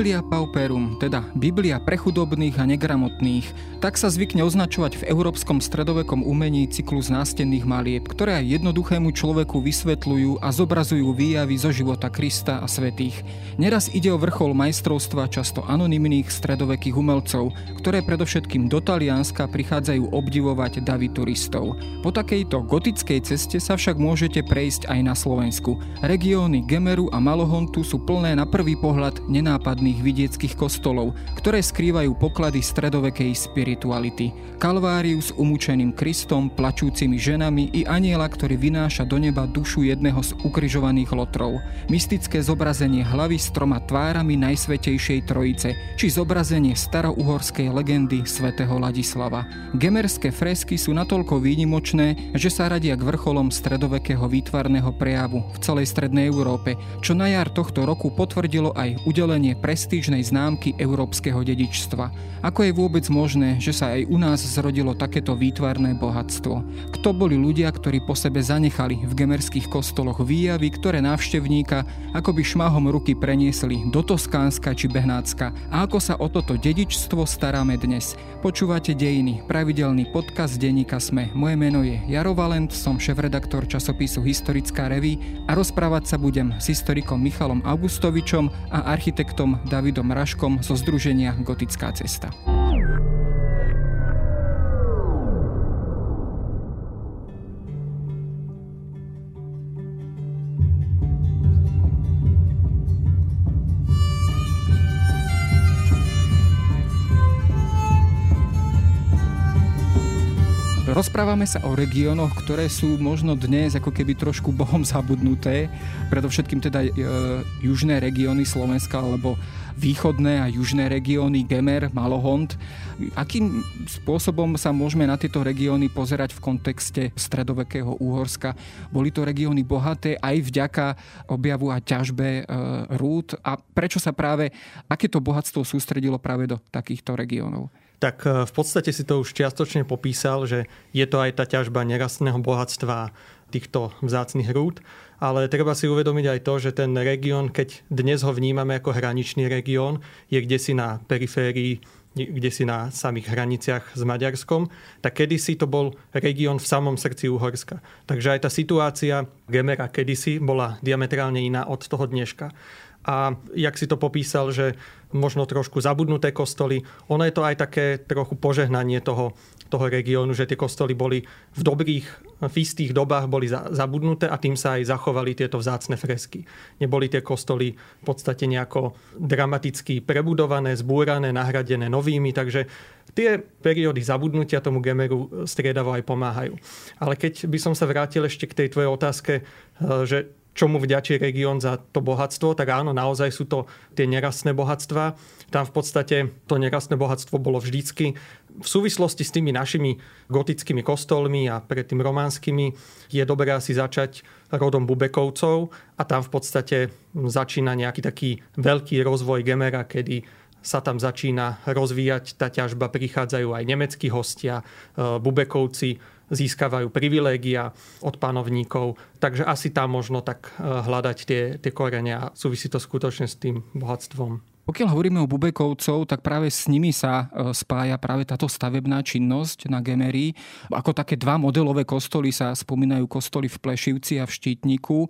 Biblia Pauperum, teda Biblia pre chudobných a negramotných, tak sa zvykne označovať v európskom stredovekom umení cyklus nástenných malieb, ktoré aj jednoduchému človeku vysvetľujú a zobrazujú výjavy zo života Krista a svetých. Neraz ide o vrchol majstrovstva často anonymných stredovekých umelcov, ktoré predovšetkým do Talianska prichádzajú obdivovať davy turistov. Po takejto gotickej ceste sa však môžete prejsť aj na Slovensku. Regióny Gemeru a Malohontu sú plné na prvý pohľad nenápadných vidieckých kostolov, ktoré skrývajú poklady stredovekej spirituality. Kalváriu s umúčeným Kristom, plačúcimi ženami i aniela, ktorý vynáša do neba dušu jedného z ukryžovaných lotrov. Mystické zobrazenie hlavy s troma tvárami Najsvetejšej Trojice, či zobrazenie starouhorskej legendy svätého Ladislava. Gemerské fresky sú natoľko výnimočné, že sa radia k vrcholom stredovekého výtvarného prejavu v celej strednej Európe, čo na jar tohto roku potvrdilo aj udelenie prestížnej známky európskeho dedičstva. Ako je vôbec možné, že sa aj u nás zrodilo takéto výtvarné bohatstvo? Kto boli ľudia, ktorí po sebe zanechali v gemerských kostoloch výjavy, ktoré návštevníka akoby šmahom ruky preniesli do Toskánska či Behnácka? A ako sa o toto dedičstvo staráme dnes? Počúvate Dejiny, pravidelný podcast denníka Sme. Moje meno je Jaro Valent, som šéf-redaktor časopisu Historická reví a rozprávať sa budem s historikom Michalom Augustovi Matovičom a architektom Davidom Raškom zo Združenia Gotická cesta. Rozprávame sa o regiónoch, ktoré sú možno dnes ako keby trošku bohom zabudnuté, predovšetkým teda e, južné regióny Slovenska alebo východné a južné regióny Gemer, Malohond. Akým spôsobom sa môžeme na tieto regióny pozerať v kontexte stredovekého Úhorska? Boli to regióny bohaté aj vďaka objavu a ťažbe e, rúd a prečo sa práve akéto bohatstvo sústredilo práve do takýchto regiónov? tak e, v podstate si to už čiastočne popísal, že je to aj tá ťažba nerastného bohatstva týchto vzácných rúd, ale treba si uvedomiť aj to, že ten región, keď dnes ho vnímame ako hraničný región, je kde si na periférii kde si na samých hraniciach s Maďarskom, tak kedysi to bol región v samom srdci Uhorska. Takže aj tá situácia Gemera kedysi bola diametrálne iná od toho dneška. A jak si to popísal, že možno trošku zabudnuté kostoly, ono je to aj také trochu požehnanie toho, toho regiónu, že tie kostoly boli v dobrých, v istých dobách boli zabudnuté a tým sa aj zachovali tieto vzácne fresky. Neboli tie kostoly v podstate nejako dramaticky prebudované, zbúrané, nahradené novými, takže tie periódy zabudnutia tomu Gemeru striedavo aj pomáhajú. Ale keď by som sa vrátil ešte k tej tvojej otázke, že čomu vďačí región za to bohatstvo, tak áno, naozaj sú to tie nerastné bohatstva. Tam v podstate to nerastné bohatstvo bolo vždycky v súvislosti s tými našimi gotickými kostolmi a predtým románskymi je dobré asi začať rodom Bubekovcov a tam v podstate začína nejaký taký veľký rozvoj Gemera, kedy sa tam začína rozvíjať tá ťažba, prichádzajú aj nemeckí hostia, e, Bubekovci získavajú privilégia od panovníkov. Takže asi tam možno tak eh, hľadať tie, tie korenia a súvisí to skutočne s tým bohatstvom. Pokiaľ hovoríme o Bubekovcov, tak práve s nimi sa e, spája práve táto stavebná činnosť na Gemery. Ako také dva modelové kostoly sa spomínajú kostoly v Plešivci a v Štítniku.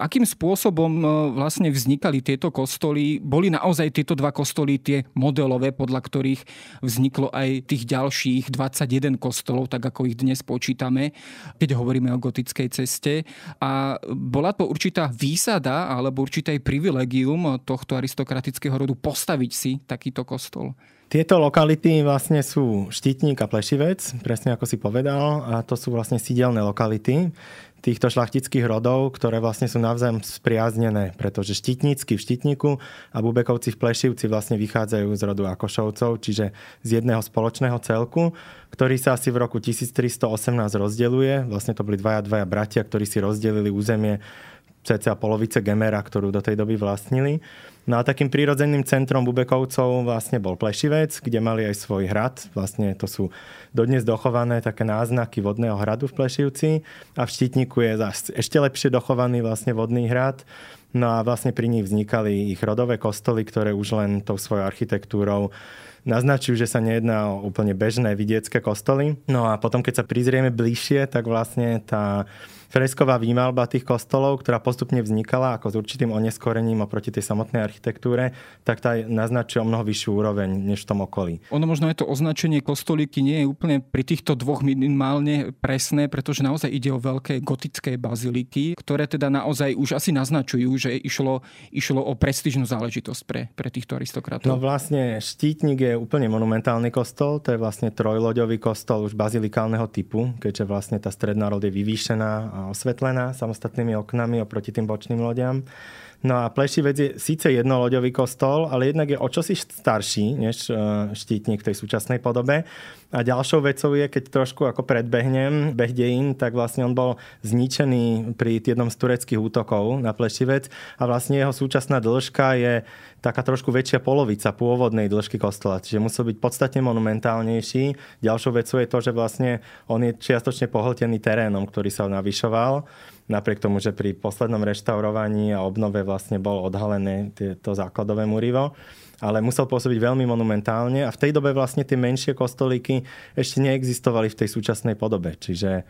Akým spôsobom e, vlastne vznikali tieto kostoly? Boli naozaj tieto dva kostoly tie modelové, podľa ktorých vzniklo aj tých ďalších 21 kostolov, tak ako ich dnes počítame, keď hovoríme o gotickej ceste. A bola to určitá výsada alebo určité privilegium tohto aristokratického rodu postaviť si takýto kostol? Tieto lokality vlastne sú Štítnik a Plešivec, presne ako si povedal, a to sú vlastne sídelné lokality týchto šlachtických rodov, ktoré vlastne sú navzájom spriaznené, pretože štítnicky v Štítniku a Bubekovci v Plešivci vlastne vychádzajú z rodu Akošovcov, čiže z jedného spoločného celku, ktorý sa asi v roku 1318 rozdeluje. Vlastne to boli dvaja, dvaja bratia, ktorí si rozdelili územie cca polovice Gemera, ktorú do tej doby vlastnili. No a takým prírodzeným centrom Bubekovcov vlastne bol Plešivec, kde mali aj svoj hrad. Vlastne to sú dodnes dochované také náznaky vodného hradu v Plešivci a v Štítniku je ešte lepšie dochovaný vlastne vodný hrad. No a vlastne pri nich vznikali ich rodové kostoly, ktoré už len tou svojou architektúrou naznačujú, že sa nejedná o úplne bežné vidiecké kostoly. No a potom, keď sa prizrieme bližšie, tak vlastne tá fresková výmalba tých kostolov, ktorá postupne vznikala ako s určitým oneskorením oproti tej samotnej architektúre, tak tá naznačuje o mnoho vyššiu úroveň než v tom okolí. Ono možno je to označenie kostolíky nie je úplne pri týchto dvoch minimálne presné, pretože naozaj ide o veľké gotické baziliky, ktoré teda naozaj už asi naznačujú, že išlo, išlo o prestížnú záležitosť pre, pre týchto aristokratov. No vlastne štítnik je úplne monumentálny kostol, to je vlastne trojloďový kostol už bazilikálneho typu, keďže vlastne tá stredná rod je vyvýšená osvetlená samostatnými oknami oproti tým bočným lodiam. No a Plešivec je síce jednoloďový kostol, ale jednak je o čosi starší než e, štítnik v tej súčasnej podobe. A ďalšou vecou je, keď trošku ako predbehnem beh dejín, tak vlastne on bol zničený pri jednom z tureckých útokov na Plešivec. A vlastne jeho súčasná dĺžka je taká trošku väčšia polovica pôvodnej dĺžky kostola, čiže musel byť podstatne monumentálnejší. Ďalšou vecou je to, že vlastne on je čiastočne pohltený terénom, ktorý sa navyšoval. Napriek tomu, že pri poslednom reštaurovaní a obnove vlastne bol odhalené to základové murivo ale musel pôsobiť veľmi monumentálne a v tej dobe vlastne tie menšie kostolíky ešte neexistovali v tej súčasnej podobe. Čiže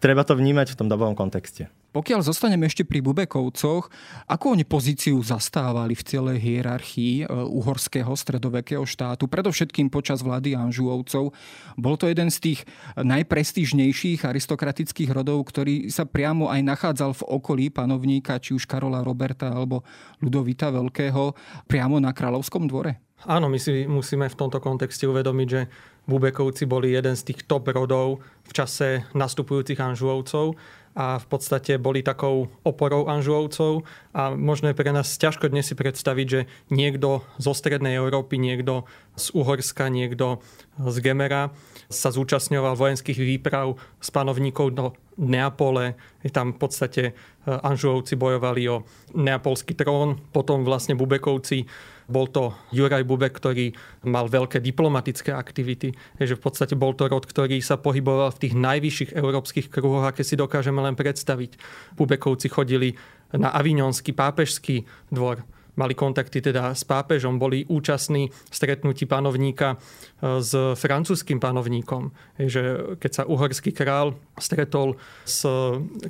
treba to vnímať v tom dobovom kontexte. Pokiaľ zostaneme ešte pri Bubekovcoch, akú oni pozíciu zastávali v celej hierarchii e, uhorského stredovekého štátu, predovšetkým počas vlády Anžuovcov. Bol to jeden z tých najprestížnejších aristokratických rodov, ktorý sa priamo aj nachádzal v okolí panovníka, či už Karola Roberta alebo Ludovita Veľkého, priamo na kráľovskom dvore? Áno, my si musíme v tomto kontexte uvedomiť, že Bubekovci boli jeden z tých top rodov v čase nastupujúcich Anžuovcov a v podstate boli takou oporou Anžuovcov a možno je pre nás ťažko dnes si predstaviť, že niekto zo strednej Európy, niekto z Uhorska, niekto z Gemera sa zúčastňoval vojenských výprav s panovníkov do Neapole. Tam v podstate e, Anžuovci bojovali o neapolský trón, potom vlastne Bubekovci bol to Juraj Bubek, ktorý mal veľké diplomatické aktivity, že v podstate bol to rod, ktorý sa pohyboval v tých najvyšších európskych kruhoch, aké si dokážeme len predstaviť. Bubekovci chodili na avignonský pápežský dvor, mali kontakty teda s pápežom, boli účastní stretnutí panovníka e, s francúzským panovníkom. Že keď sa uhorský král stretol s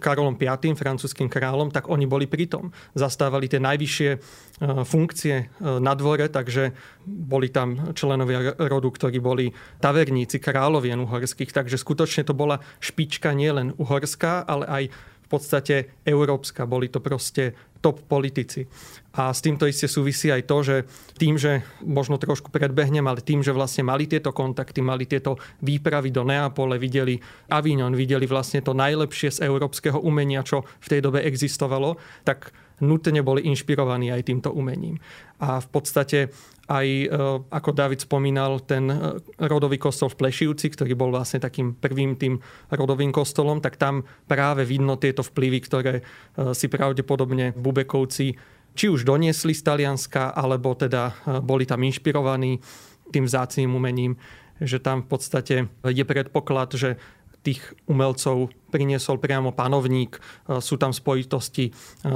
Karolom V, francúzským kráľom, tak oni boli pritom. Zastávali tie najvyššie e, funkcie e, na dvore, takže boli tam členovia rodu, ktorí boli taverníci kráľovien uhorských, takže skutočne to bola špička nielen uhorská, ale aj v podstate európska. Boli to proste top politici. A s týmto iste súvisí aj to, že tým, že možno trošku predbehnem, ale tým, že vlastne mali tieto kontakty, mali tieto výpravy do Neapole, videli Avignon, videli vlastne to najlepšie z európskeho umenia, čo v tej dobe existovalo, tak nutne boli inšpirovaní aj týmto umením. A v podstate aj, e, ako David spomínal, ten e, rodový kostol v Plešivci, ktorý bol vlastne takým prvým tým rodovým kostolom, tak tam práve vidno tieto vplyvy, ktoré e, si pravdepodobne Bubekovci či už doniesli z Talianska, alebo teda boli tam inšpirovaní tým vzácným umením, že tam v podstate je predpoklad, že tých umelcov priniesol priamo panovník. E, sú tam spojitosti e,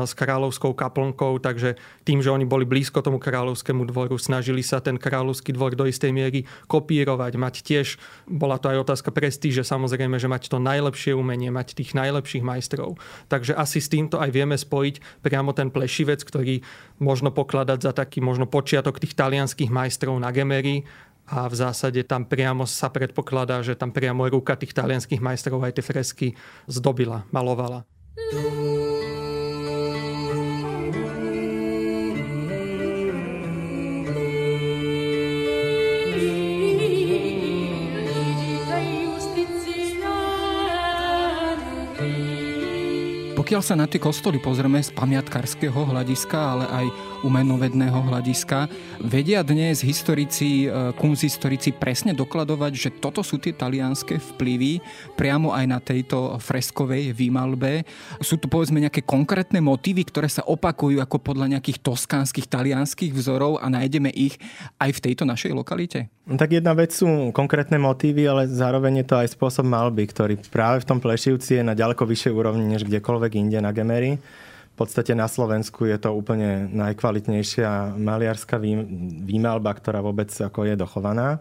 s kráľovskou kaplnkou, takže tým, že oni boli blízko tomu kráľovskému dvoru, snažili sa ten kráľovský dvor do istej miery kopírovať, mať tiež, bola to aj otázka prestíže, samozrejme, že mať to najlepšie umenie, mať tých najlepších majstrov. Takže asi s týmto aj vieme spojiť priamo ten plešivec, ktorý možno pokladať za taký možno počiatok tých talianských majstrov na Gemery a v zásade tam priamo sa predpokladá, že tam priamo ruka tých talianských majstrov aj tie fresky zdobila, malovala. Pokiaľ sa na tie kostoly pozrieme z pamiatkarského hľadiska, ale aj umenovedného hľadiska. Vedia dnes historici, e, kunzhistorici presne dokladovať, že toto sú tie talianské vplyvy priamo aj na tejto freskovej výmalbe. Sú tu povedzme nejaké konkrétne motívy, ktoré sa opakujú ako podľa nejakých toskánskych, talianských vzorov a nájdeme ich aj v tejto našej lokalite? Tak jedna vec sú konkrétne motívy, ale zároveň je to aj spôsob malby, ktorý práve v tom Plešivci je na ďaleko vyššej úrovni než kdekoľvek inde na Gemery. V podstate na Slovensku je to úplne najkvalitnejšia maliarská výmalba, ktorá vôbec ako je dochovaná.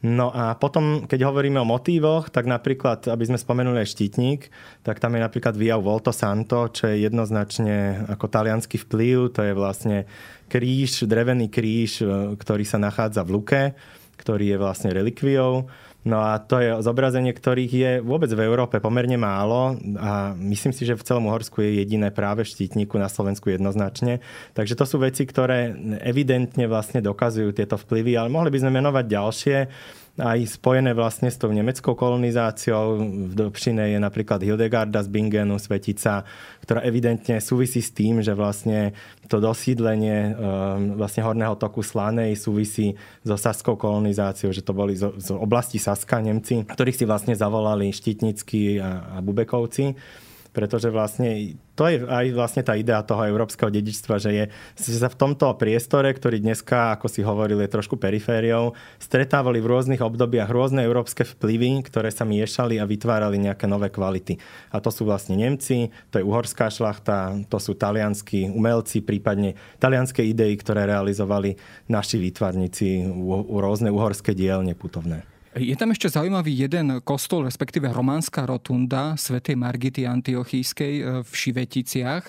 No a potom, keď hovoríme o motívoch, tak napríklad, aby sme spomenuli aj štítnik, tak tam je napríklad Via Volto Santo, čo je jednoznačne ako talianský vplyv, to je vlastne kríž, drevený kríž, ktorý sa nachádza v Luke ktorý je vlastne relikviou. No a to je zobrazenie, ktorých je vôbec v Európe pomerne málo a myslím si, že v celom Uhorsku je jediné práve v štítniku, na Slovensku jednoznačne. Takže to sú veci, ktoré evidentne vlastne dokazujú tieto vplyvy, ale mohli by sme menovať ďalšie aj spojené vlastne s tou nemeckou kolonizáciou. V Dobšine je napríklad Hildegarda z Bingenu, svetica, ktorá evidentne súvisí s tým, že vlastne to dosídlenie ehm, vlastne horného toku Slanej súvisí so saskou kolonizáciou, že to boli z, z oblasti Saska Nemci, ktorých si vlastne zavolali Štítnickí a, a Bubekovci pretože vlastne to je aj vlastne tá idea toho európskeho dedičstva, že, je, že sa v tomto priestore, ktorý dneska, ako si hovoril, je trošku perifériou, stretávali v rôznych obdobiach rôzne európske vplyvy, ktoré sa miešali a vytvárali nejaké nové kvality. A to sú vlastne Nemci, to je uhorská šlachta, to sú talianskí umelci, prípadne talianské idei, ktoré realizovali naši výtvarníci, rôzne uhorské dielne putovné. Je tam ešte zaujímavý jeden kostol, respektíve románska rotunda svätej Margity Antiochískej e, v Šiveticiach.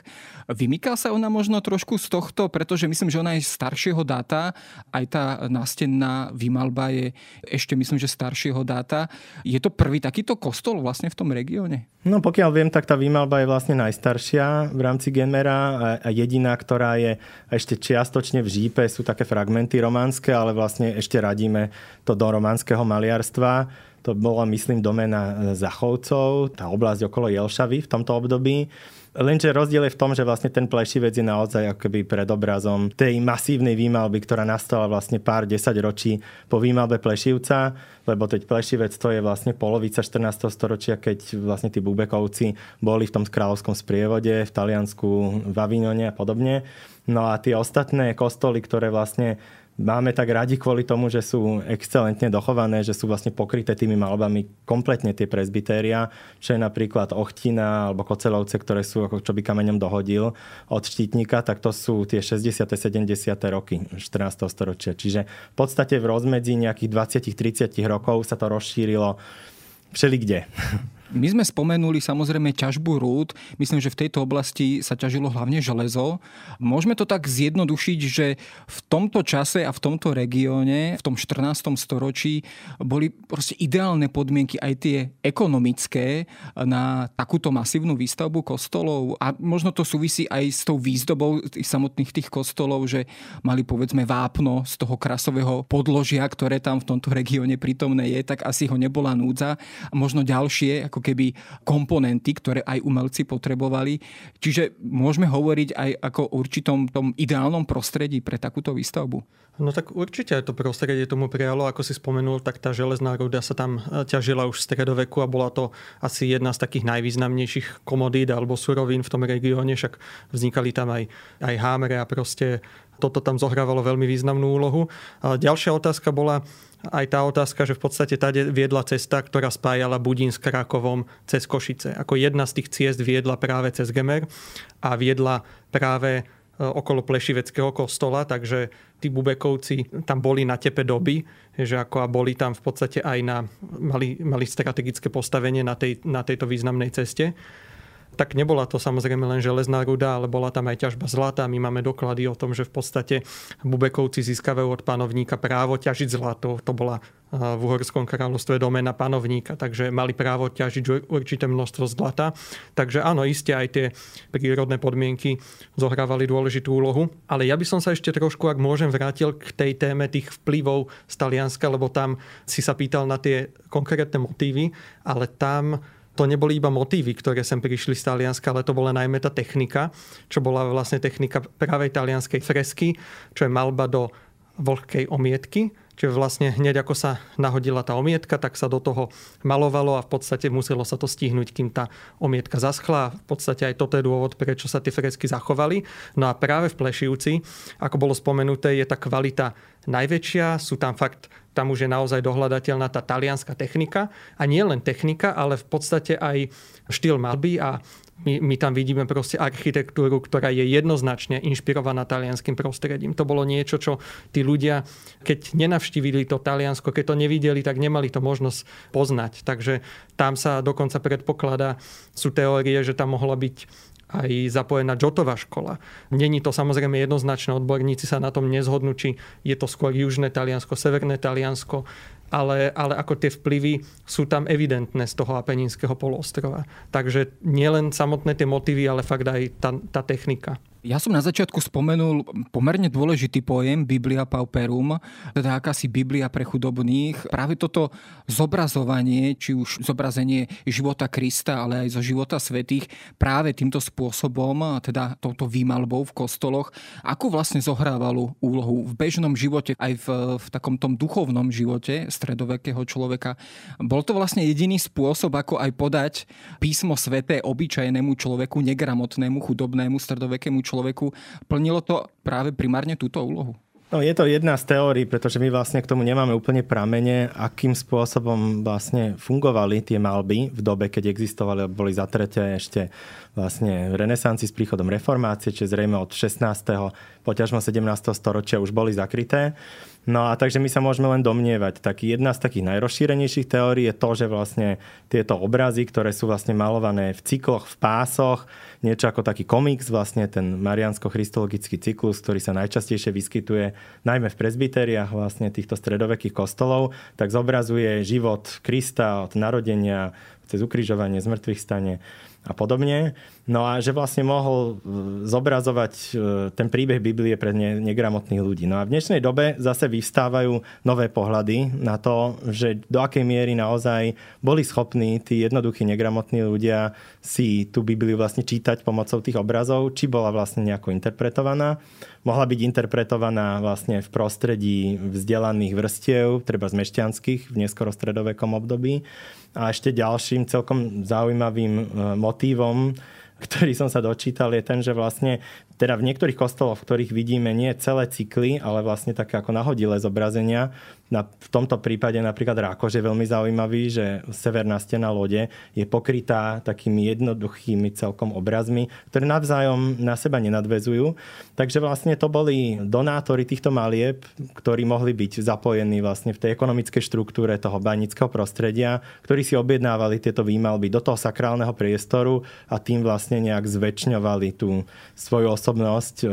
Vymyká sa ona možno trošku z tohto, pretože myslím, že ona je staršieho dáta. Aj tá nástenná výmalba je ešte myslím, že staršieho dáta. Je to prvý takýto kostol vlastne v tom regióne? No pokiaľ viem, tak tá výmalba je vlastne najstaršia v rámci Genmera a jediná, ktorá je ešte čiastočne v žípe, sú také fragmenty románske, ale vlastne ešte radíme to do románskeho maliarstva. To bola, myslím, domena Zachovcov, tá oblasť okolo Jelšavy v tomto období. Lenže rozdiel je v tom, že vlastne ten plešivec je naozaj akoby predobrazom tej masívnej výmalby, ktorá nastala vlastne pár desať ročí po výmalbe plešivca, lebo teď plešivec to je vlastne polovica 14. storočia, keď vlastne tí Bubekovci boli v tom kráľovskom sprievode v Taliansku, v Avignone a podobne. No a tie ostatné kostoly, ktoré vlastne máme tak radi kvôli tomu, že sú excelentne dochované, že sú vlastne pokryté tými malbami kompletne tie presbytéria, čo je napríklad Ochtina alebo Kocelovce, ktoré sú ako čo by kameňom dohodil od štítnika, tak to sú tie 60. 70. roky 14. storočia. Čiže v podstate v rozmedzi nejakých 20-30 rokov sa to rozšírilo všeli kde. My sme spomenuli samozrejme ťažbu rúd. Myslím, že v tejto oblasti sa ťažilo hlavne železo. Môžeme to tak zjednodušiť, že v tomto čase a v tomto regióne, v tom 14. storočí, boli proste ideálne podmienky aj tie ekonomické na takúto masívnu výstavbu kostolov. A možno to súvisí aj s tou výzdobou tých samotných tých kostolov, že mali povedzme vápno z toho krasového podložia, ktoré tam v tomto regióne prítomné je, tak asi ho nebola núdza. A možno ďalšie, ako keby komponenty, ktoré aj umelci potrebovali. Čiže môžeme hovoriť aj ako o určitom tom ideálnom prostredí pre takúto výstavbu. No tak určite to prostredie tomu prijalo, ako si spomenul, tak tá železná ruda sa tam e, ťažila už v stredoveku a bola to asi jedna z takých najvýznamnejších komodít alebo surovín v tom regióne, však vznikali tam aj, aj hámere a proste toto tam zohrávalo veľmi významnú úlohu. Ďalšia otázka bola, aj tá otázka, že v podstate tady viedla cesta, ktorá spájala Budín s Krakovom cez Košice. Ako jedna z tých ciest viedla práve cez Gemer a viedla práve e, okolo Plešiveckého kostola, takže tí Bubekovci tam boli na tepe doby, že ako a boli tam v podstate aj na, mali, mali strategické postavenie na, tej, na tejto významnej ceste tak nebola to samozrejme len železná ruda, ale bola tam aj ťažba zlata. My máme doklady o tom, že v podstate Bubekovci získavajú od panovníka právo ťažiť zlato. To bola v Uhorskom kráľovstve domena panovníka, takže mali právo ťažiť určité množstvo zlata. Takže áno, iste aj tie prírodné podmienky zohrávali dôležitú úlohu. Ale ja by som sa ešte trošku, ak môžem, vrátil k tej téme tých vplyvov z Talianska, lebo tam si sa pýtal na tie konkrétne motívy, ale tam to neboli iba motívy, ktoré sem prišli z Talianska, ale to bola najmä tá technika, čo bola vlastne technika pravej talianskej fresky, čo je malba do vlhkej omietky, Čiže vlastne hneď ako sa nahodila tá omietka, tak sa do toho malovalo a v podstate muselo sa to stihnúť, kým tá omietka zaschla. V podstate aj toto je dôvod, prečo sa tie fresky zachovali. No a práve v Plešivci, ako bolo spomenuté, je tá kvalita najväčšia. Sú tam fakt, tam už je naozaj dohľadateľná tá talianská technika. A nie len technika, ale v podstate aj štýl malby a my, my tam vidíme proste architektúru, ktorá je jednoznačne inšpirovaná talianským prostredím. To bolo niečo, čo tí ľudia, keď nenavštívili to Taliansko, keď to nevideli, tak nemali to možnosť poznať. Takže tam sa dokonca predpokladá, sú teórie, že tam mohla byť aj zapojená Jotová škola. Není to samozrejme jednoznačné, odborníci sa na tom nezhodnú, či je to skôr južné Taliansko, severné Taliansko ale, ale ako tie vplyvy sú tam evidentné z toho Apeninského polostrova. Takže nielen samotné tie motívy, ale fakt aj tá, tá technika. Ja som na začiatku spomenul pomerne dôležitý pojem Biblia Pauperum, teda akási Biblia pre chudobných. Práve toto zobrazovanie, či už zobrazenie života Krista, ale aj zo života svetých, práve týmto spôsobom, teda touto výmalbou v kostoloch, ako vlastne zohrávalo úlohu v bežnom živote, aj v, v takom tom duchovnom živote stredovekého človeka. Bol to vlastne jediný spôsob, ako aj podať písmo sveté obyčajnému človeku, negramotnému, chudobnému stredovekému človeku človeku. Plnilo to práve primárne túto úlohu? No, je to jedna z teórií, pretože my vlastne k tomu nemáme úplne pramene, akým spôsobom vlastne fungovali tie malby v dobe, keď existovali, boli zatreté ešte vlastne v renesancii s príchodom reformácie, čiže zrejme od 16. poťažmo 17. storočia už boli zakryté. No a takže my sa môžeme len domnievať. Tak jedna z takých najrozšírenejších teórií je to, že vlastne tieto obrazy, ktoré sú vlastne malované v cykloch, v pásoch, niečo ako taký komiks, vlastne ten mariansko-christologický cyklus, ktorý sa najčastejšie vyskytuje najmä v presbyteriách vlastne týchto stredovekých kostolov, tak zobrazuje život Krista od narodenia cez ukrižovanie, zmrtvých stane a podobne. No a že vlastne mohol e, zobrazovať e, ten príbeh Biblie pre negramotných ľudí. No a v dnešnej dobe zase vyvstávajú nové pohľady na to, že do akej miery naozaj boli schopní tí jednoduchí negramotní ľudia si tú Bibliu vlastne čítať pomocou tých obrazov, či bola vlastne nejako interpretovaná. Mohla byť interpretovaná vlastne v prostredí vzdelaných vrstiev, treba z mešťanských v neskoro stredovekom období. A ešte ďalším celkom zaujímavým e, motívom ktorý som sa dočítal, je ten, že vlastne teda v niektorých kostoloch, v ktorých vidíme nie celé cykly, ale vlastne také ako nahodilé zobrazenia, na, v tomto prípade napríklad Rákož je veľmi zaujímavý, že severná stena lode je pokrytá takými jednoduchými celkom obrazmi, ktoré navzájom na seba nenadvezujú. Takže vlastne to boli donátori týchto malieb, ktorí mohli byť zapojení vlastne v tej ekonomickej štruktúre toho banického prostredia, ktorí si objednávali tieto výmalby do toho sakrálneho priestoru a tým vlastne nejak zväčšňovali tú svoju osobnosť e,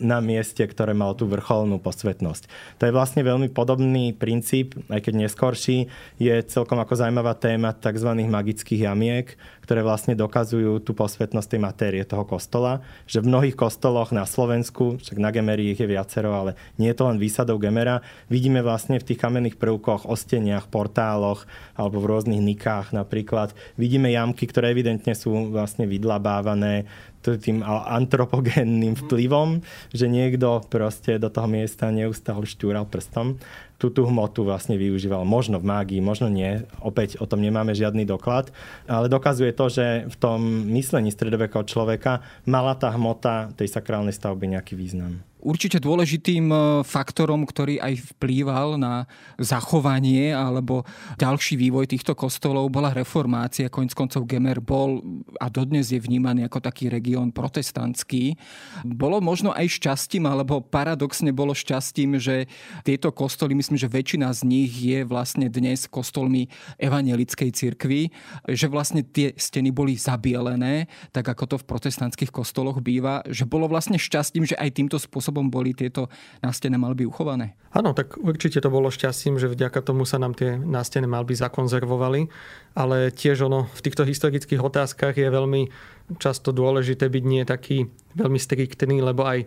na mieste, ktoré malo tú vrcholnú posvetnosť. To je vlastne veľmi podobný princíp, aj keď neskorší, je celkom ako zaujímavá téma tzv. magických jamiek, ktoré vlastne dokazujú tú posvetnosť tej matérie toho kostola, že v mnohých kostoloch na Slovensku, však na Gemeri ich je viacero, ale nie je to len výsadov Gemera, vidíme vlastne v tých kamenných prvkoch, osteniach, portáloch alebo v rôznych nikách napríklad, vidíme jamky, ktoré evidentne sú vlastne vydlabávané tým antropogénnym vplyvom, že niekto proste do toho miesta neustále štúral prstom tú, tú hmotu vlastne využíval. Možno v mágii, možno nie. Opäť o tom nemáme žiadny doklad. Ale dokazuje to, že v tom myslení stredovekého človeka mala tá hmota tej sakrálnej stavby nejaký význam. Určite dôležitým e, faktorom, ktorý aj vplýval na zachovanie alebo ďalší vývoj týchto kostolov bola reformácia. Koniec koncov Gemer bol a dodnes je vnímaný ako taký región protestantský. Bolo možno aj šťastím, alebo paradoxne bolo šťastím, že tieto kostoly, myslím, že väčšina z nich je vlastne dnes kostolmi evangelickej cirkvi, že vlastne tie steny boli zabielené, tak ako to v protestantských kostoloch býva, že bolo vlastne šťastím, že aj týmto spôsobom boli tieto nástené malby uchované? Áno, tak určite to bolo šťastím, že vďaka tomu sa nám tie nástené malby zakonzervovali, ale tiež ono v týchto historických otázkach je veľmi často dôležité byť nie taký veľmi striktný, lebo aj e,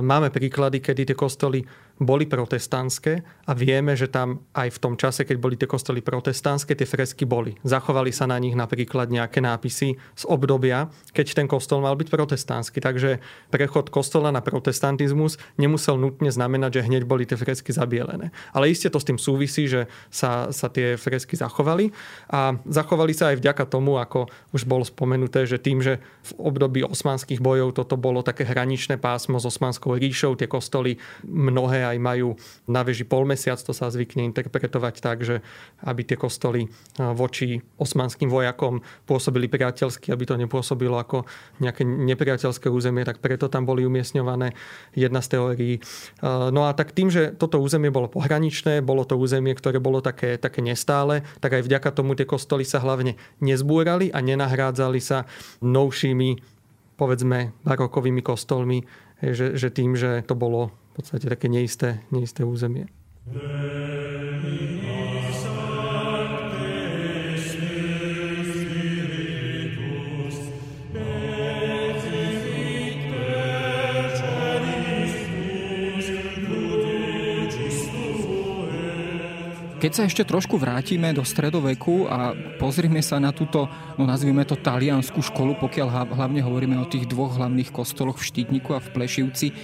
máme príklady, kedy tie kostoly boli protestantské a vieme, že tam aj v tom čase, keď boli tie kostoly protestantské, tie fresky boli. Zachovali sa na nich napríklad nejaké nápisy z obdobia, keď ten kostol mal byť protestantský. Takže prechod kostola na protestantizmus nemusel nutne znamenať, že hneď boli tie fresky zabielené. Ale iste to s tým súvisí, že sa, sa tie fresky zachovali a zachovali sa aj vďaka tomu, ako už bolo spomenuté, že tým, že v období osmanských bojov toto bolo také hraničné pásmo s osmanskou ríšou, tie kostoly mnohé aj majú na veži polmesiac, to sa zvykne interpretovať tak, že aby tie kostoly voči osmanským vojakom pôsobili priateľsky, aby to nepôsobilo ako nejaké nepriateľské územie, tak preto tam boli umiestňované jedna z teórií. No a tak tým, že toto územie bolo pohraničné, bolo to územie, ktoré bolo také, také nestále, tak aj vďaka tomu tie kostoly sa hlavne nezbúrali a nenahrádzali sa novšími povedzme barokovými kostolmi, že, že tým, že to bolo podstate také neisté, neisté územie. Keď sa ešte trošku vrátime do stredoveku a pozrieme sa na túto, no nazvime to taliansku školu, pokiaľ hlavne hovoríme o tých dvoch hlavných kostoloch v Štítniku a v Plešivci,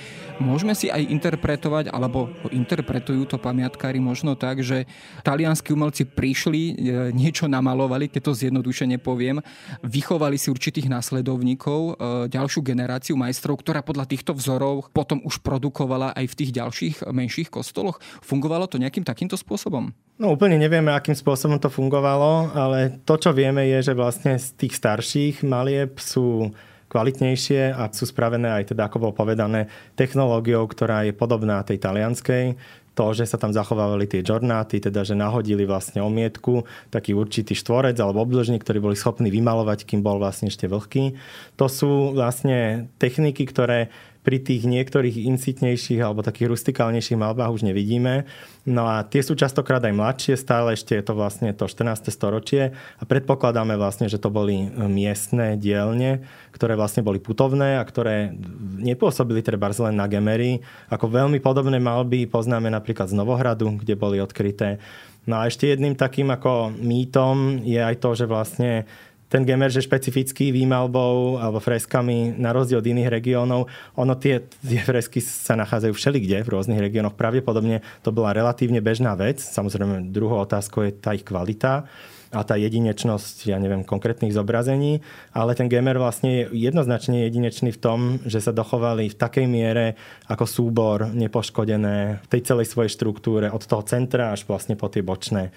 Môžeme si aj interpretovať, alebo interpretujú to pamiatkári možno tak, že talianskí umelci prišli, e, niečo namalovali, keď to zjednodušene poviem, vychovali si určitých následovníkov, e, ďalšiu generáciu majstrov, ktorá podľa týchto vzorov potom už produkovala aj v tých ďalších menších kostoloch. Fungovalo to nejakým takýmto spôsobom? No úplne nevieme, akým spôsobom to fungovalo, ale to, čo vieme, je, že vlastne z tých starších malieb sú kvalitnejšie a sú spravené aj teda, ako bolo povedané, technológiou, ktorá je podobná tej talianskej to, že sa tam zachovávali tie žornáty, teda že nahodili vlastne omietku, taký určitý štvorec alebo obdĺžnik, ktorý boli schopní vymalovať, kým bol vlastne ešte vlhký. To sú vlastne techniky, ktoré pri tých niektorých incitnejších alebo takých rustikálnejších malbách už nevidíme. No a tie sú častokrát aj mladšie, stále ešte je to vlastne to 14. storočie a predpokladáme vlastne, že to boli miestne dielne, ktoré vlastne boli putovné a ktoré nepôsobili treba len na Gemery. Ako veľmi podobné malby poznáme napríklad z Novohradu, kde boli odkryté. No a ešte jedným takým ako mýtom je aj to, že vlastne ten gemer, že špecifický výmalbou alebo freskami na rozdiel od iných regiónov. Ono tie, tie fresky sa nachádzajú všelikde v rôznych regiónoch. Pravdepodobne to bola relatívne bežná vec. Samozrejme, druhou otázkou je tá ich kvalita a tá jedinečnosť, ja neviem, konkrétnych zobrazení, ale ten gamer vlastne je jednoznačne jedinečný v tom, že sa dochovali v takej miere ako súbor nepoškodené v tej celej svojej štruktúre od toho centra až vlastne po tie bočné e,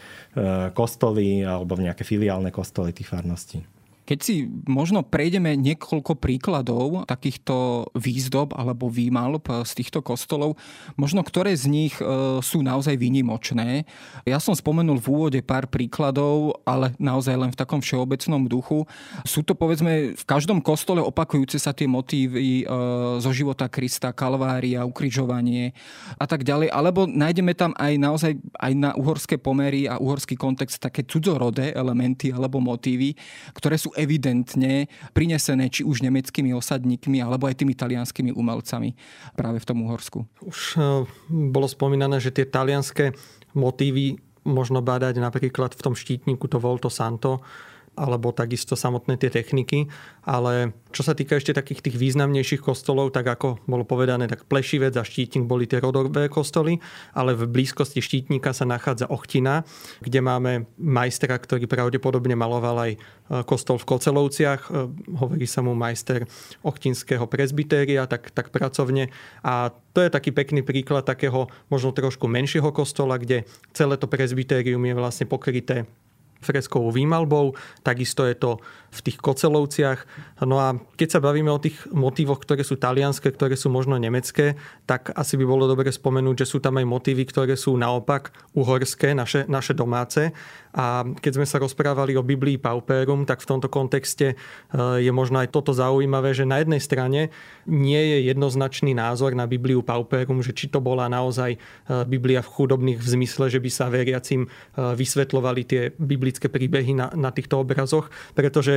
kostoly alebo nejaké filiálne kostoly tých farností. Keď si možno prejdeme niekoľko príkladov takýchto výzdob alebo výmalb z týchto kostolov, možno ktoré z nich e, sú naozaj výnimočné. Ja som spomenul v úvode pár príkladov, ale naozaj len v takom všeobecnom duchu. Sú to povedzme v každom kostole opakujúce sa tie motívy e, zo života Krista, Kalvária, ukrižovanie a tak ďalej, alebo nájdeme tam aj naozaj aj na uhorské pomery a uhorský kontext také cudzorodé elementy alebo motívy, ktoré sú evidentne prinesené či už nemeckými osadníkmi alebo aj tými talianskými umelcami práve v tom Uhorsku. Už e, bolo spomínané, že tie talianské motívy možno badať napríklad v tom štítniku to Volto Santo, alebo takisto samotné tie techniky. Ale čo sa týka ešte takých tých významnejších kostolov, tak ako bolo povedané, tak Plešivec a Štítnik boli tie rodové kostoly, ale v blízkosti Štítnika sa nachádza Ochtina, kde máme majstra, ktorý pravdepodobne maloval aj e, kostol v Kocelovciach. E, hovorí sa mu majster Ochtinského prezbytéria, tak, tak pracovne. A to je taký pekný príklad takého možno trošku menšieho kostola, kde celé to prezbytérium je vlastne pokryté freskovou výmalbou, takisto je to v tých kocelovciach. No a keď sa bavíme o tých motívoch, ktoré sú talianské, ktoré sú možno nemecké, tak asi by bolo dobre spomenúť, že sú tam aj motívy, ktoré sú naopak uhorské, naše, naše domáce. A keď sme sa rozprávali o Biblii Pauperum, tak v tomto kontexte e, je možno aj toto zaujímavé, že na jednej strane nie je jednoznačný názor na Bibliu Pauperum, že či to bola naozaj e, Biblia v chudobných v zmysle, že by sa veriacim e, vysvetľovali tie biblické príbehy na, na týchto obrazoch, pretože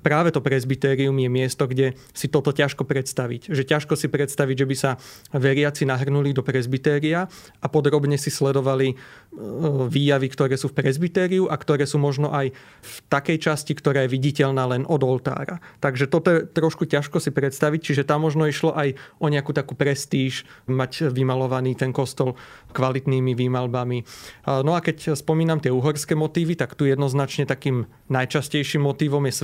práve to presbytérium je miesto, kde si toto ťažko predstaviť. Že ťažko si predstaviť, že by sa veriaci nahrnuli do presbytéria a podrobne si sledovali e, výjavy, ktoré sú v presbytériu a ktoré sú možno aj v takej časti, ktorá je viditeľná len od oltára. Takže toto je trošku ťažko si predstaviť, čiže tam možno išlo aj o nejakú takú prestíž, mať vymalovaný ten kostol kvalitnými výmalbami. No a keď spomínam tie uhorské motívy, tak tu jednoznačne takým najčastejším motívom je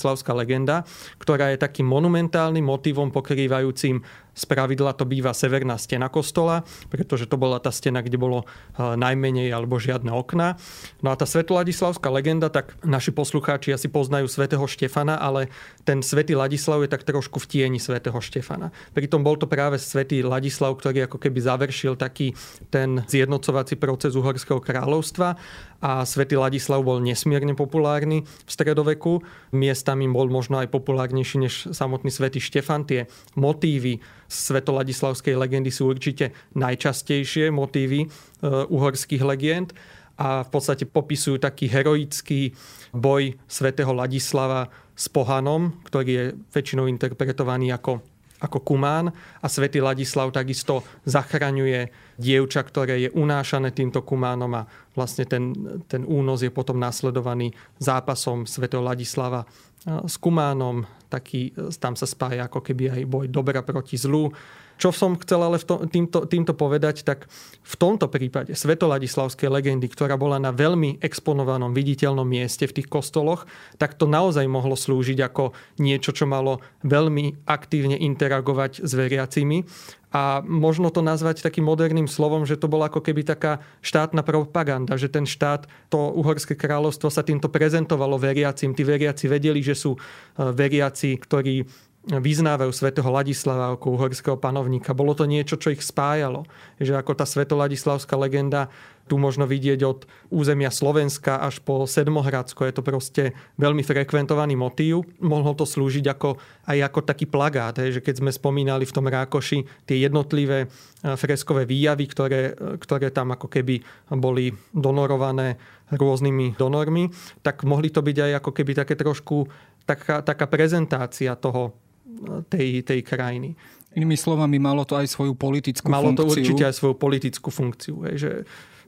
Svetoladislavská legenda, ktorá je takým monumentálnym motívom pokrývajúcim z pravidla to býva severná stena kostola, pretože to bola tá stena, kde bolo e, najmenej alebo žiadne okna. No a tá svetoladislavská legenda, tak naši poslucháči asi poznajú svätého Štefana, ale ten svätý Ladislav je tak trošku v tieni svätého Štefana. Pritom bol to práve svätý Ladislav, ktorý ako keby završil taký ten zjednocovací proces Uhorského kráľovstva a svätý Ladislav bol nesmierne populárny v stredoveku. Miestami bol možno aj populárnejší než samotný svätý Štefan. Tie motívy svetoladislavskej legendy sú určite najčastejšie motívy e, uhorských legend a v podstate popisujú taký heroický boj svätého Ladislava s pohanom, ktorý je väčšinou interpretovaný ako ako Kumán a svätý Ladislav takisto zachraňuje dievča, ktoré je unášané týmto Kumánom a vlastne ten, ten únos je potom nasledovaný zápasom svätého Ladislava s Kumánom. Taký, tam sa spája ako keby aj boj dobra proti zlu. Čo som chcel ale v to, týmto, týmto povedať, tak v tomto prípade svetoladislavskej legendy, ktorá bola na veľmi exponovanom, viditeľnom mieste v tých kostoloch, tak to naozaj mohlo slúžiť ako niečo, čo malo veľmi aktívne interagovať s veriacimi a možno to nazvať takým moderným slovom, že to bola ako keby taká štátna propaganda, že ten štát, to uhorské kráľovstvo sa týmto prezentovalo veriacim. Tí veriaci vedeli, že sú eh, veriaci, ktorí vyznávajú svätého Ladislava ako uhorského panovníka. Bolo to niečo, čo ich spájalo. Že ako tá svetoladislavská legenda tu možno vidieť od územia Slovenska až po Sedmohradsko. Je to proste veľmi frekventovaný motív. Mohlo to slúžiť ako, aj ako taký plagát, že keď sme spomínali v tom Rákoši tie jednotlivé e, freskové výjavy, ktoré, ktoré tam ako keby boli donorované rôznymi donormi, tak mohli to byť aj ako keby také trošku taká, taká prezentácia toho tej, tej krajiny. Inými slovami, malo to aj svoju politickú malo funkciu. Malo to určite aj svoju politickú funkciu. Hej, že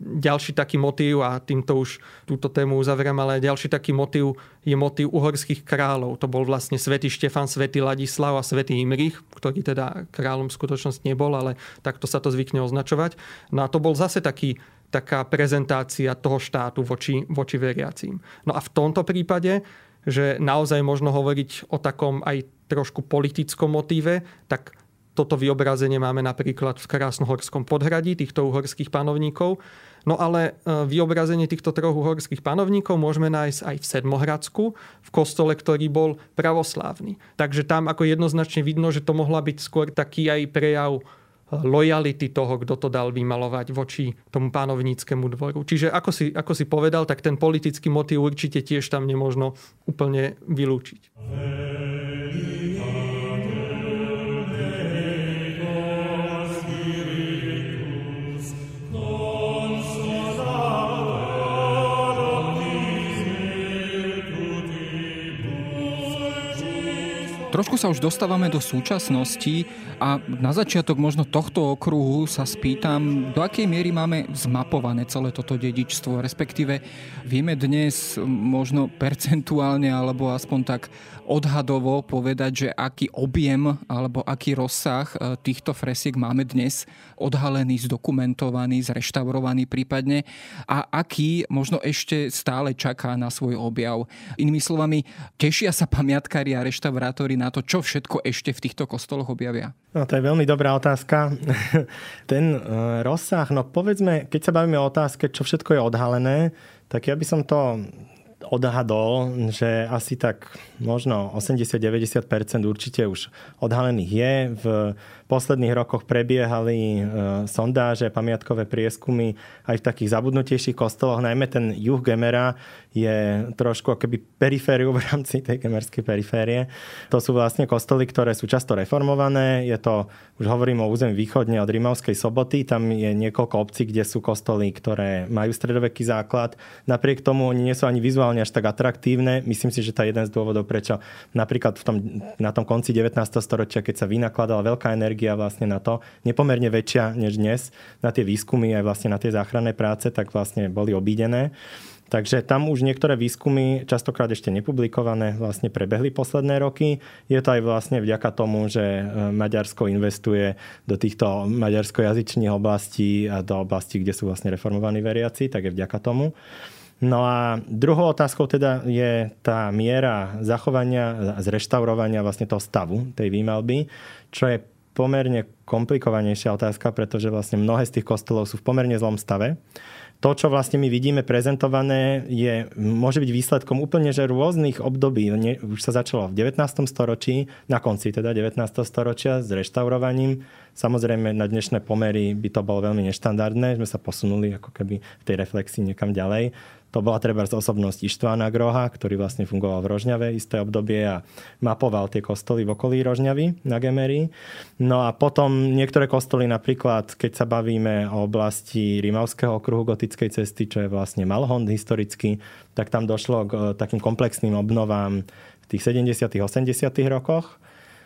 ďalší taký motív, a týmto už túto tému uzavriem, ale ďalší taký motív je motív uhorských kráľov. To bol vlastne svätý Štefan, svätý Ladislav a svätý Imrich, ktorý teda kráľom v skutočnosti nebol, ale takto sa to zvykne označovať. No a to bol zase taký taká prezentácia toho štátu voči, voči veriacím. No a v tomto prípade že naozaj možno hovoriť o takom aj trošku politickom motíve, tak toto vyobrazenie máme napríklad v Krásnohorskom podhradí týchto uhorských panovníkov. No ale e, vyobrazenie týchto troch uhorských panovníkov môžeme nájsť aj v Sedmohradsku, v kostole, ktorý bol pravoslávny. Takže tam ako jednoznačne vidno, že to mohla byť skôr taký aj prejav lojality toho, kto to dal vymalovať voči tomu pánovníckému dvoru. Čiže ako si, ako si povedal, tak ten politický motív určite tiež tam nemôžno úplne vylúčiť. Trošku sa už dostávame do súčasnosti a na začiatok možno tohto okruhu sa spýtam, do akej miery máme zmapované celé toto dedičstvo, respektíve vieme dnes možno percentuálne alebo aspoň tak odhadovo povedať, že aký objem alebo aký rozsah e, týchto fresiek máme dnes odhalený, zdokumentovaný, zreštaurovaný prípadne a aký možno ešte stále čaká na svoj objav. Inými slovami, tešia sa pamiatkári a reštaurátori na to, čo všetko ešte v týchto kostoloch objavia? No, to je veľmi dobrá otázka. Ten e, rozsah, no povedzme, keď sa bavíme o otázke, čo všetko je odhalené, tak ja by som to odhadol, že asi tak možno 80-90% určite už odhalených je. V posledných rokoch prebiehali e, sondáže, pamiatkové prieskumy aj v takých zabudnutejších kostoloch. Najmä ten juh Gemera je trošku akoby perifériu v rámci tej kemerskej periférie. To sú vlastne kostoly, ktoré sú často reformované. Je to, už hovorím o území východne od Rímavskej soboty, tam je niekoľko obcí, kde sú kostoly, ktoré majú stredoveký základ. Napriek tomu oni nie sú ani vizuálne až tak atraktívne. Myslím si, že to je jeden z dôvodov, prečo napríklad v tom, na tom konci 19. storočia, keď sa vynakladala veľká energia vlastne na to, nepomerne väčšia než dnes, na tie výskumy aj vlastne na tie záchranné práce, tak vlastne boli obídené. Takže tam už niektoré výskumy, častokrát ešte nepublikované, vlastne prebehli posledné roky. Je to aj vlastne vďaka tomu, že e, Maďarsko investuje do týchto maďarskojazyčných oblastí a do oblastí, kde sú vlastne reformovaní veriaci, tak je vďaka tomu. No a druhou otázkou teda je tá miera zachovania, zreštaurovania vlastne toho stavu tej výmalby, čo je pomerne komplikovanejšia otázka, pretože vlastne mnohé z tých kostolov sú v pomerne zlom stave to, čo vlastne my vidíme prezentované, je, môže byť výsledkom úplne že rôznych období. Nie, už sa začalo v 19. storočí, na konci teda 19. storočia s reštaurovaním. Samozrejme na dnešné pomery by to bolo veľmi neštandardné, sme sa posunuli ako keby v tej reflexii niekam ďalej. To bola treba z osobnosť Ištvána Groha, ktorý vlastne fungoval v Rožňave isté obdobie a mapoval tie kostoly v okolí Rožňavy na Gemery. No a potom niektoré kostoly, napríklad keď sa bavíme o oblasti Rimavského okruhu gotickej cesty, čo je vlastne Malhond historicky, tak tam došlo k e, takým komplexným obnovám v tých 70. 80. rokoch.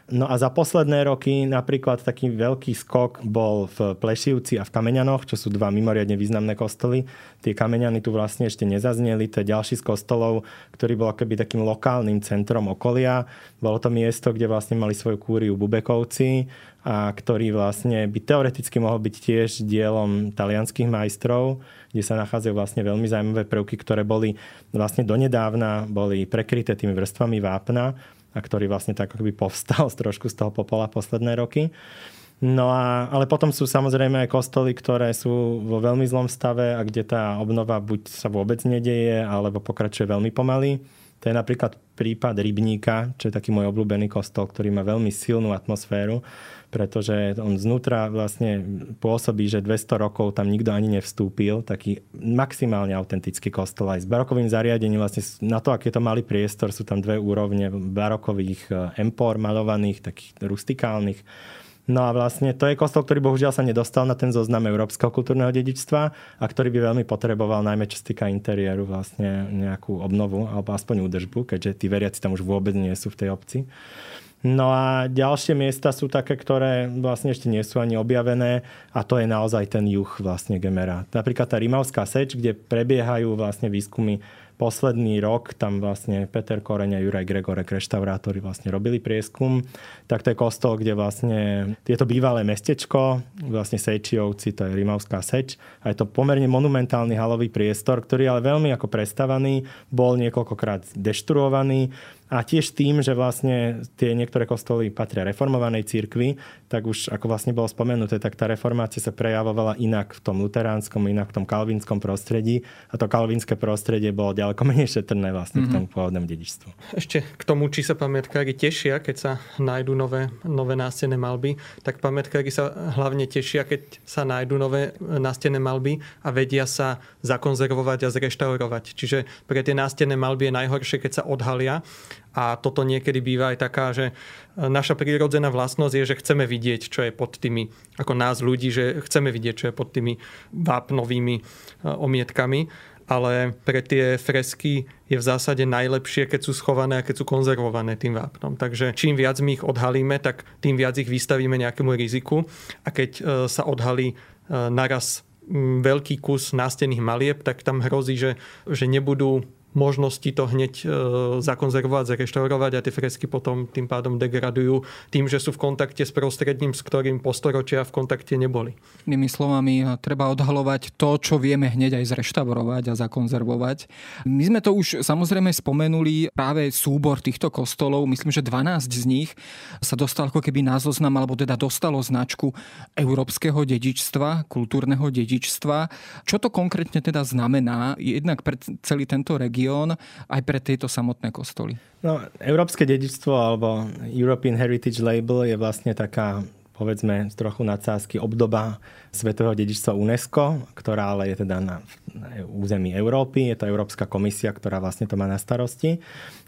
No a za posledné roky napríklad taký veľký skok bol v Plešivci a v Kameňanoch, čo sú dva mimoriadne významné kostoly. Tie Kameňany tu vlastne ešte nezazneli, to je ďalší z kostolov, ktorý bol akoby takým lokálnym centrom okolia. Bolo to miesto, kde vlastne mali svoju kúriu Bubekovci a ktorý vlastne by teoreticky mohol byť tiež dielom talianských majstrov, kde sa nachádzajú vlastne veľmi zaujímavé prvky, ktoré boli vlastne donedávna boli prekryté tými vrstvami vápna a ktorý vlastne tak akoby povstal z trošku z toho popola posledné roky. No a, ale potom sú samozrejme aj kostoly, ktoré sú vo veľmi zlom stave a kde tá obnova buď sa vôbec nedeje, alebo pokračuje veľmi pomaly. To je napríklad prípad Rybníka, čo je taký môj obľúbený kostol, ktorý má veľmi silnú atmosféru pretože on znútra vlastne pôsobí, že 200 rokov tam nikto ani nevstúpil. Taký maximálne autentický kostol aj s barokovým zariadením. Vlastne na to, aký to malý priestor, sú tam dve úrovne barokových eh, empor malovaných, takých rustikálnych. No a vlastne to je kostol, ktorý bohužiaľ sa nedostal na ten zoznam Európskeho kultúrneho dedičstva a ktorý by veľmi potreboval, najmä čo týka interiéru, vlastne nejakú obnovu alebo aspoň údržbu, keďže tí veriaci tam už vôbec nie sú v tej obci. No a ďalšie miesta sú také, ktoré vlastne ešte nie sú ani objavené a to je naozaj ten juh vlastne Gemera. Napríklad tá Rimavská seč, kde prebiehajú vlastne výskumy posledný rok tam vlastne Peter Koreň a Juraj Gregorek, reštaurátori vlastne robili prieskum. Tak to je kostol, kde vlastne je to bývalé mestečko, vlastne Sejčiovci, to je Rimavská seč. A je to pomerne monumentálny halový priestor, ktorý ale veľmi ako prestavaný, bol niekoľkokrát deštruovaný a tiež tým, že vlastne tie niektoré kostoly patria reformovanej cirkvi, tak už ako vlastne bolo spomenuté, tak tá reformácia sa prejavovala inak v tom luteránskom, inak v tom kalvínskom prostredí a to kalvínske prostredie bolo ďaleko menej šetrné vlastne mm-hmm. k tomu pôvodnému dedičstvu. Ešte k tomu, či sa pamätkári tešia, keď sa nájdú nové, nové nástené malby, tak pamätkári sa hlavne tešia, keď sa nájdú nové nástené malby a vedia sa zakonzervovať a zreštaurovať. Čiže pre tie nástené malby je najhoršie, keď sa odhalia a toto niekedy býva aj taká, že e, naša prírodzená vlastnosť je, že chceme vidieť, čo je pod tými, ako nás ľudí, že chceme vidieť, čo je pod tými vápnovými e, omietkami ale pre tie fresky je v zásade najlepšie, keď sú schované a keď sú konzervované tým vápnom. Takže čím viac my ich odhalíme, tak tým viac ich vystavíme nejakému riziku a keď e, sa odhalí naraz veľký kus nástených malieb, tak tam hrozí, že, že nebudú možnosti to hneď e, zakonzervovať, zareštaurovať a tie fresky potom tým pádom degradujú tým, že sú v kontakte s prostredím, s ktorým po storočia v kontakte neboli. Inými slovami, treba odhalovať to, čo vieme hneď aj zreštaurovať a zakonzervovať. My sme to už samozrejme spomenuli, práve súbor týchto kostolov, myslím, že 12 z nich sa dostal ako keby na zoznam, alebo teda dostalo značku európskeho dedičstva, kultúrneho dedičstva. Čo to konkrétne teda znamená, jednak pre celý tento región, región aj pre tieto samotné kostoly? No, Európske dedičstvo alebo European Heritage Label je vlastne taká povedzme z trochu nadsázky obdoba Svetového dedičstva UNESCO, ktorá ale je teda na území Európy. Je to Európska komisia, ktorá vlastne to má na starosti.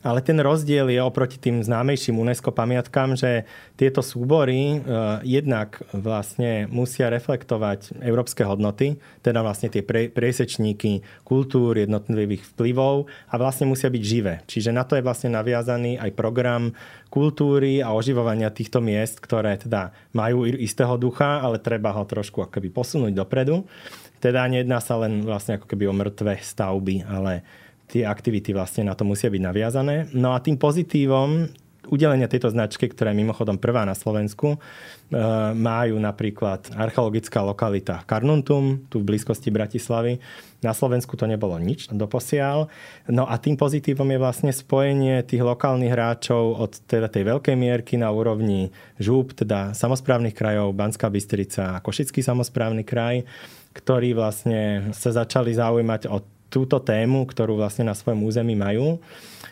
Ale ten rozdiel je oproti tým známejším UNESCO pamiatkám, že tieto súbory e, jednak vlastne musia reflektovať európske hodnoty, teda vlastne tie priesečníky kultúr, jednotlivých vplyvov a vlastne musia byť živé. Čiže na to je vlastne naviazaný aj program kultúry a oživovania týchto miest, ktoré teda majú istého ducha, ale treba ho trošku akoby posunúť dopredu. Teda nejedná sa len vlastne ako keby o mŕtve stavby, ale tie aktivity vlastne na to musia byť naviazané. No a tým pozitívom udelenia tejto značky, ktorá je mimochodom prvá na Slovensku, e, majú napríklad archeologická lokalita Karnuntum, tu v blízkosti Bratislavy. Na Slovensku to nebolo nič doposiaľ. No a tým pozitívom je vlastne spojenie tých lokálnych hráčov od teda tej veľkej mierky na úrovni žúb, teda samozprávnych krajov, Banská Bystrica a Košický samozprávny kraj, ktorí vlastne sa začali zaujímať o túto tému, ktorú vlastne na svojom území majú,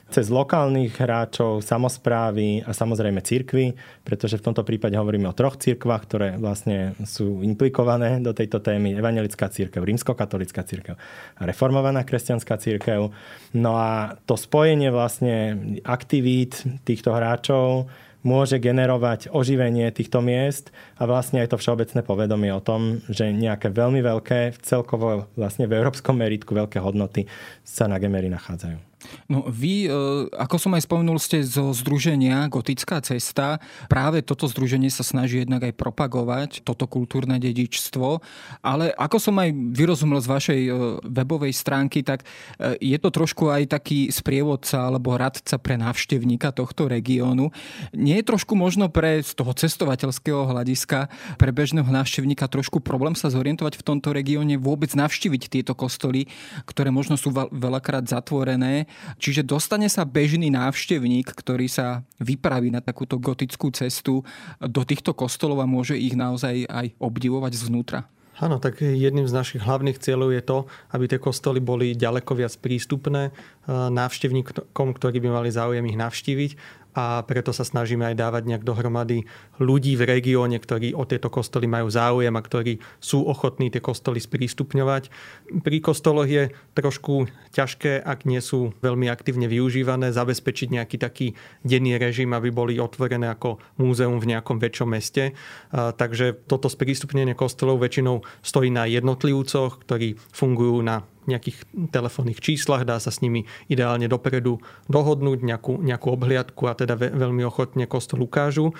cez lokálnych hráčov, samozprávy a samozrejme církvy, pretože v tomto prípade hovoríme o troch církvách, ktoré vlastne sú implikované do tejto témy. Evangelická církev, rímskokatolická církev a reformovaná kresťanská církev. No a to spojenie vlastne aktivít týchto hráčov môže generovať oživenie týchto miest a vlastne aj to všeobecné povedomie o tom, že nejaké veľmi veľké, celkovo vlastne v európskom meritku veľké hodnoty sa na Gemery nachádzajú. No vy, e, ako som aj spomenul, ste zo združenia Gotická cesta. Práve toto združenie sa snaží jednak aj propagovať toto kultúrne dedičstvo, ale ako som aj vyrozumel z vašej e, webovej stránky, tak e, je to trošku aj taký sprievodca alebo radca pre návštevníka tohto regiónu. Nie je trošku možno pre z toho cestovateľského hľadiska pre bežného návštevníka trošku problém sa zorientovať v tomto regióne, vôbec navštíviť tieto kostoly, ktoré možno sú veľakrát zatvorené Čiže dostane sa bežný návštevník, ktorý sa vypraví na takúto gotickú cestu do týchto kostolov a môže ich naozaj aj obdivovať zvnútra. Áno, tak jedným z našich hlavných cieľov je to, aby tie kostoly boli ďaleko viac prístupné eh, návštevníkom, ktorí by mali záujem ich navštíviť a preto sa snažíme aj dávať nejak dohromady ľudí v regióne, ktorí o tieto kostoly majú záujem a ktorí sú ochotní tie kostoly sprístupňovať. Pri kostoloch je trošku ťažké, ak nie sú veľmi aktívne využívané, zabezpečiť nejaký taký denný režim, aby boli otvorené ako múzeum v nejakom väčšom meste. Takže toto sprístupnenie kostolov väčšinou stojí na jednotlivcoch, ktorí fungujú na nejakých telefónnych číslach, dá sa s nimi ideálne dopredu dohodnúť nejakú, nejakú obhliadku a teda veľmi ochotne kostol ukážu.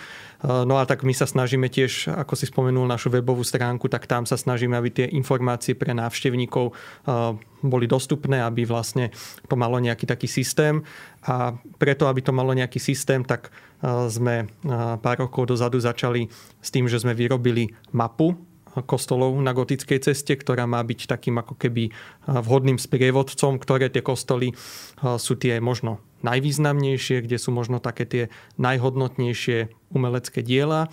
No a tak my sa snažíme tiež, ako si spomenul našu webovú stránku, tak tam sa snažíme, aby tie informácie pre návštevníkov boli dostupné, aby vlastne to malo nejaký taký systém. A preto, aby to malo nejaký systém, tak sme pár rokov dozadu začali s tým, že sme vyrobili mapu kostolov na gotickej ceste, ktorá má byť takým ako keby vhodným sprievodcom, ktoré tie kostoly sú tie možno najvýznamnejšie, kde sú možno také tie najhodnotnejšie umelecké diela.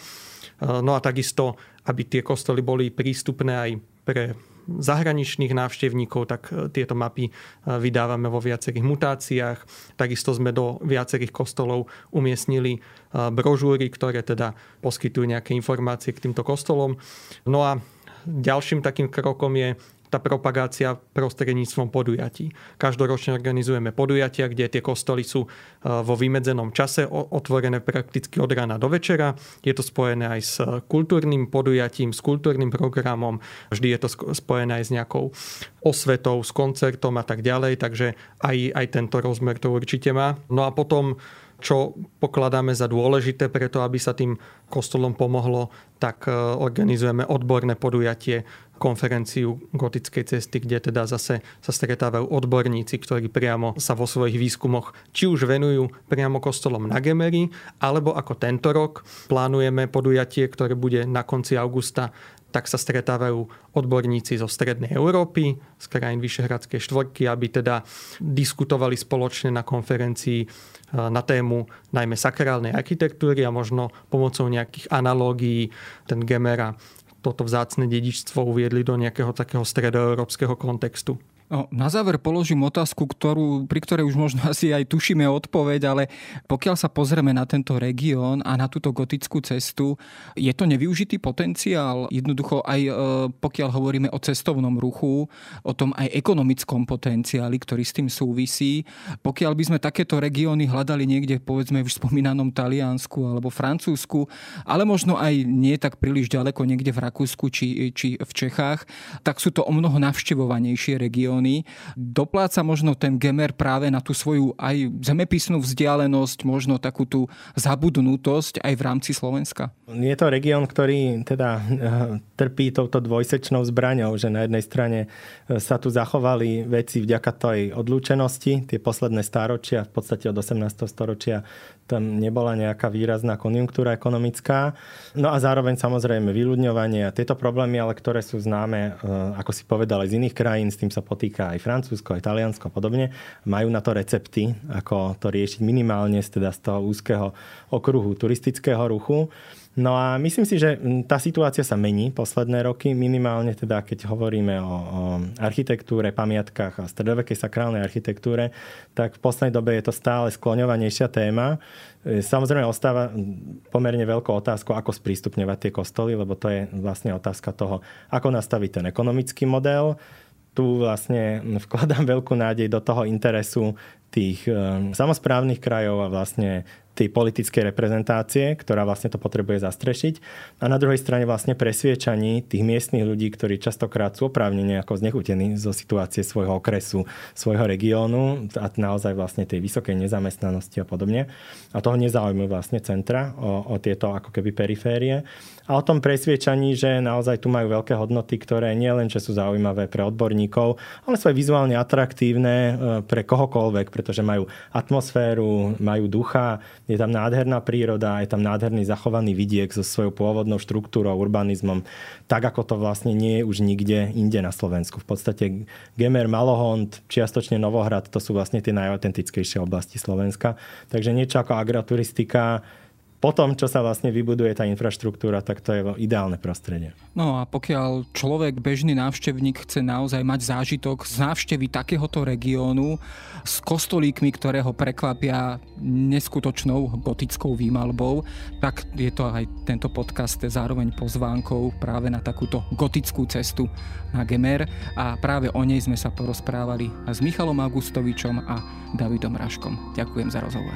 No a takisto, aby tie kostoly boli prístupné aj pre zahraničných návštevníkov, tak e, tieto mapy e, vydávame vo viacerých mutáciách. Takisto sme do viacerých kostolov umiestnili e, brožúry, ktoré teda poskytujú nejaké informácie k týmto kostolom. No a ďalším takým krokom je tá propagácia prostredníctvom podujatí. Každoročne organizujeme podujatia, kde tie kostoly sú e, vo vymedzenom čase otvorené prakticky od rána do večera. Je to spojené aj s kultúrnym podujatím, s kultúrnym programom. Vždy je to spojené aj s nejakou osvetou, s koncertom a tak ďalej, takže aj, aj tento rozmer to určite má. No a potom čo pokladáme za dôležité preto, aby sa tým kostolom pomohlo, tak e, organizujeme odborné podujatie, konferenciu gotickej cesty, kde teda zase sa stretávajú odborníci, ktorí priamo sa vo svojich výskumoch či už venujú priamo kostolom na Gemery, alebo ako tento rok plánujeme podujatie, ktoré bude na konci augusta tak sa stretávajú odborníci zo Strednej Európy, z krajín Vyšehradskej štvorky, aby teda diskutovali spoločne na konferencii na tému najmä sakrálnej architektúry a možno pomocou nejakých analógií ten Gemera toto vzácne dedičstvo uviedli do nejakého takého stredoeurópskeho kontextu. No, na záver položím otázku, ktorú, pri ktorej už možno asi aj tušíme odpoveď, ale pokiaľ sa pozrieme na tento región a na túto gotickú cestu, je to nevyužitý potenciál? Jednoducho aj e, pokiaľ hovoríme o cestovnom ruchu, o tom aj ekonomickom potenciáli, ktorý s tým súvisí. Pokiaľ by sme takéto regióny hľadali niekde, povedzme v spomínanom Taliansku alebo Francúzsku, ale možno aj nie tak príliš ďaleko niekde v Rakúsku či, či v Čechách, tak sú to o mnoho navštevovanejšie regióny regióny. Dopláca možno ten Gemer práve na tú svoju aj zemepisnú vzdialenosť, možno takú tú zabudnutosť aj v rámci Slovenska? Je to región, ktorý teda eh, trpí touto dvojsečnou zbraňou, že na jednej strane eh, sa tu zachovali veci vďaka tej odlúčenosti, tie posledné stáročia, v podstate od 18. storočia tam nebola nejaká výrazná konjunktúra ekonomická. No a zároveň samozrejme vyľudňovanie a tieto problémy, ale ktoré sú známe, eh, ako si povedal, aj z iných krajín, s tým sa potýka aj Francúzsko, aj Taliansko a podobne, majú na to recepty, ako to riešiť minimálne z, teda z toho úzkeho okruhu turistického ruchu. No a myslím si, že tá situácia sa mení posledné roky, minimálne teda keď hovoríme o, o architektúre, pamiatkách a stredovekej sakrálnej architektúre, tak v poslednej dobe je to stále skloňovanejšia téma. E, samozrejme ostáva pomerne veľkou otázkou, ako sprístupňovať tie kostoly, lebo to je vlastne otázka toho, ako nastaviť ten ekonomický model. Tu vlastne vkladám veľkú nádej do toho interesu tých e, samozprávnych krajov a vlastne tej politickej reprezentácie, ktorá vlastne to potrebuje zastrešiť. A na druhej strane vlastne presviečaní tých miestnych ľudí, ktorí častokrát sú oprávnene ako znechutení zo situácie svojho okresu, svojho regiónu a naozaj vlastne tej vysokej nezamestnanosti a podobne. A toho nezaujímujú vlastne centra o, o tieto ako keby periférie a o tom presviečaní, že naozaj tu majú veľké hodnoty, ktoré nie len, že sú zaujímavé pre odborníkov, ale sú aj vizuálne atraktívne e, pre kohokoľvek, pretože majú atmosféru, majú ducha, je tam nádherná príroda, je tam nádherný zachovaný vidiek so svojou pôvodnou štruktúrou, urbanizmom, tak ako to vlastne nie je už nikde inde na Slovensku. V podstate Gemer, Malohond, čiastočne Novohrad, to sú vlastne tie najautentickejšie oblasti Slovenska. Takže niečo ako agroturistika, potom, čo sa vlastne vybuduje tá infraštruktúra, tak to je ideálne prostredie. No a pokiaľ človek, bežný návštevník, chce naozaj mať zážitok z návštevy takéhoto regiónu s kostolíkmi, ktoré ho prekvapia neskutočnou gotickou výmalbou, tak je to aj tento podcast zároveň pozvánkou práve na takúto gotickú cestu na Gemer a práve o nej sme sa porozprávali s Michalom Augustovičom a Davidom Raškom. Ďakujem za rozhovor.